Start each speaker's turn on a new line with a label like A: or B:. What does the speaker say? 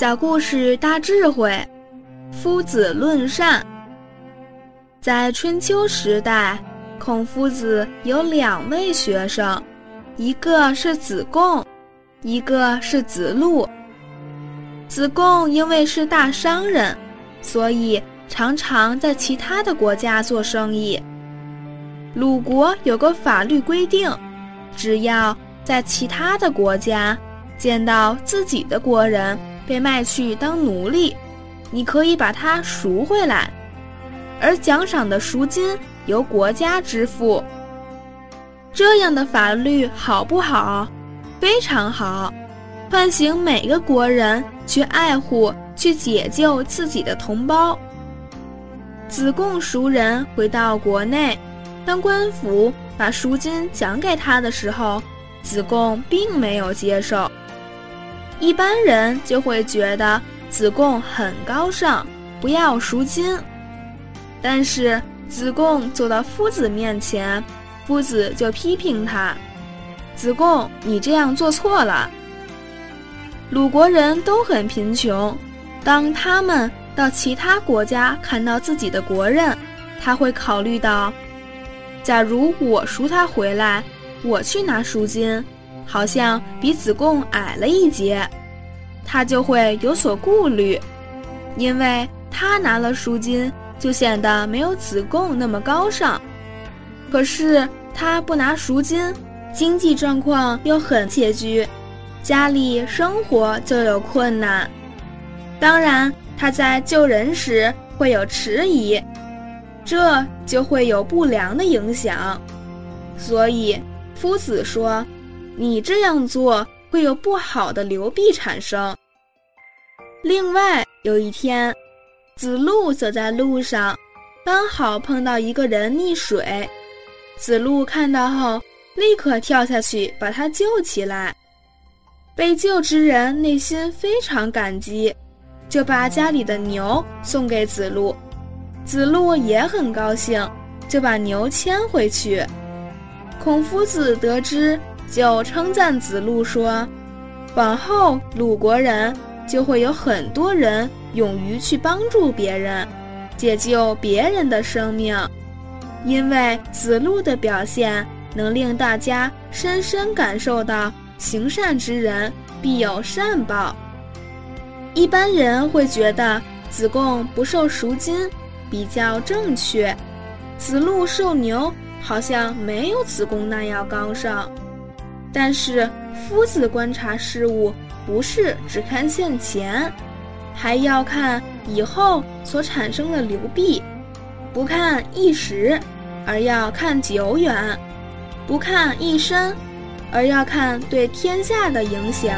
A: 小故事大智慧，夫子论善。在春秋时代，孔夫子有两位学生，一个是子贡，一个是子路。子贡因为是大商人，所以常常在其他的国家做生意。鲁国有个法律规定，只要在其他的国家见到自己的国人。被卖去当奴隶，你可以把它赎回来，而奖赏的赎金由国家支付。这样的法律好不好？非常好，唤醒每个国人去爱护、去解救自己的同胞。子贡赎人回到国内，当官府把赎金奖给他的时候，子贡并没有接受。一般人就会觉得子贡很高尚，不要赎金。但是子贡走到夫子面前，夫子就批评他：“子贡，你这样做错了。”鲁国人都很贫穷，当他们到其他国家看到自己的国人，他会考虑到：假如我赎他回来，我去拿赎金。好像比子贡矮了一截，他就会有所顾虑，因为他拿了赎金，就显得没有子贡那么高尚。可是他不拿赎金，经济状况又很拮据，家里生活就有困难。当然，他在救人时会有迟疑，这就会有不良的影响。所以，夫子说。你这样做会有不好的流弊产生。另外有一天，子路走在路上，刚好碰到一个人溺水，子路看到后立刻跳下去把他救起来。被救之人内心非常感激，就把家里的牛送给子路，子路也很高兴，就把牛牵回去。孔夫子得知。就称赞子路说：“往后鲁国人就会有很多人勇于去帮助别人，解救别人的生命，因为子路的表现能令大家深深感受到行善之人必有善报。一般人会觉得子贡不受赎金比较正确，子路受牛好像没有子贡那样高尚。”但是，夫子观察事物，不是只看现前，还要看以后所产生的流弊；不看一时，而要看久远；不看一生，而要看对天下的影响。